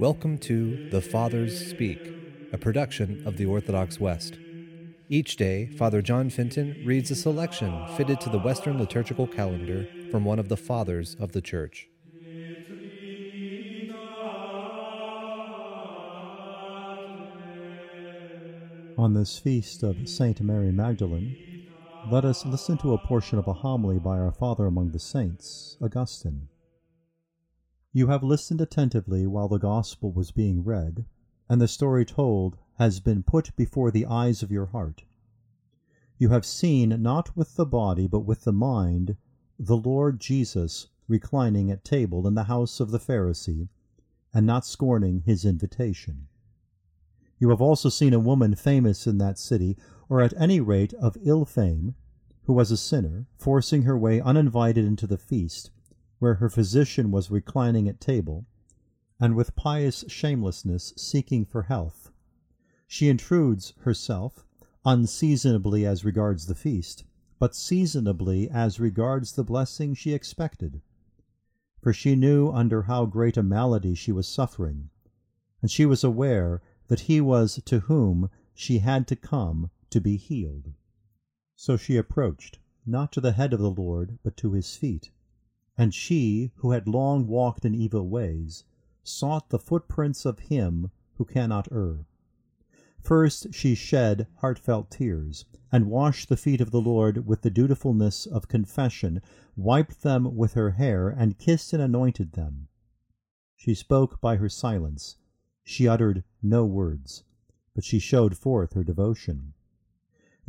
Welcome to The Fathers Speak, a production of the Orthodox West. Each day, Father John Fenton reads a selection fitted to the Western liturgical calendar from one of the Fathers of the Church. On this feast of Saint Mary Magdalene, let us listen to a portion of a homily by our Father among the Saints, Augustine. You have listened attentively while the Gospel was being read, and the story told has been put before the eyes of your heart. You have seen, not with the body, but with the mind, the Lord Jesus reclining at table in the house of the Pharisee, and not scorning his invitation. You have also seen a woman famous in that city, or at any rate of ill fame, who was a sinner, forcing her way uninvited into the feast, where her physician was reclining at table, and with pious shamelessness seeking for health. She intrudes herself, unseasonably as regards the feast, but seasonably as regards the blessing she expected. For she knew under how great a malady she was suffering, and she was aware that he was to whom she had to come to be healed. So she approached, not to the head of the Lord, but to his feet and she, who had long walked in evil ways, sought the footprints of him who cannot err. First she shed heartfelt tears, and washed the feet of the Lord with the dutifulness of confession, wiped them with her hair, and kissed and anointed them. She spoke by her silence. She uttered no words, but she showed forth her devotion.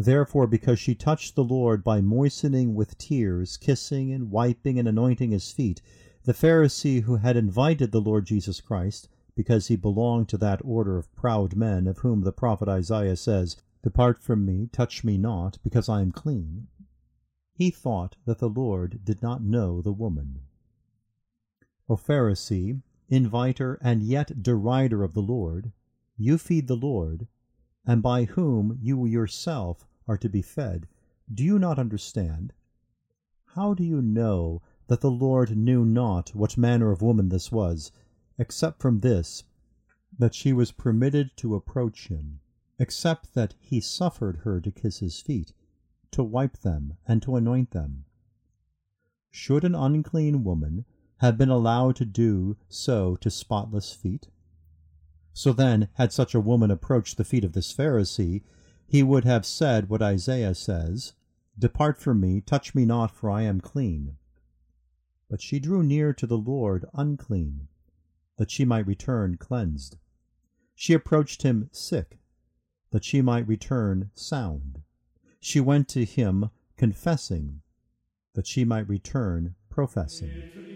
Therefore, because she touched the Lord by moistening with tears, kissing and wiping and anointing his feet, the Pharisee who had invited the Lord Jesus Christ, because he belonged to that order of proud men of whom the prophet Isaiah says, Depart from me, touch me not, because I am clean, he thought that the Lord did not know the woman. O Pharisee, inviter and yet derider of the Lord, you feed the Lord, and by whom you yourself are to be fed, do you not understand? How do you know that the Lord knew not what manner of woman this was, except from this, that she was permitted to approach him, except that he suffered her to kiss his feet, to wipe them, and to anoint them? Should an unclean woman have been allowed to do so to spotless feet? So then, had such a woman approached the feet of this Pharisee, he would have said what Isaiah says, Depart from me, touch me not, for I am clean. But she drew near to the Lord unclean, that she might return cleansed. She approached him sick, that she might return sound. She went to him confessing, that she might return professing.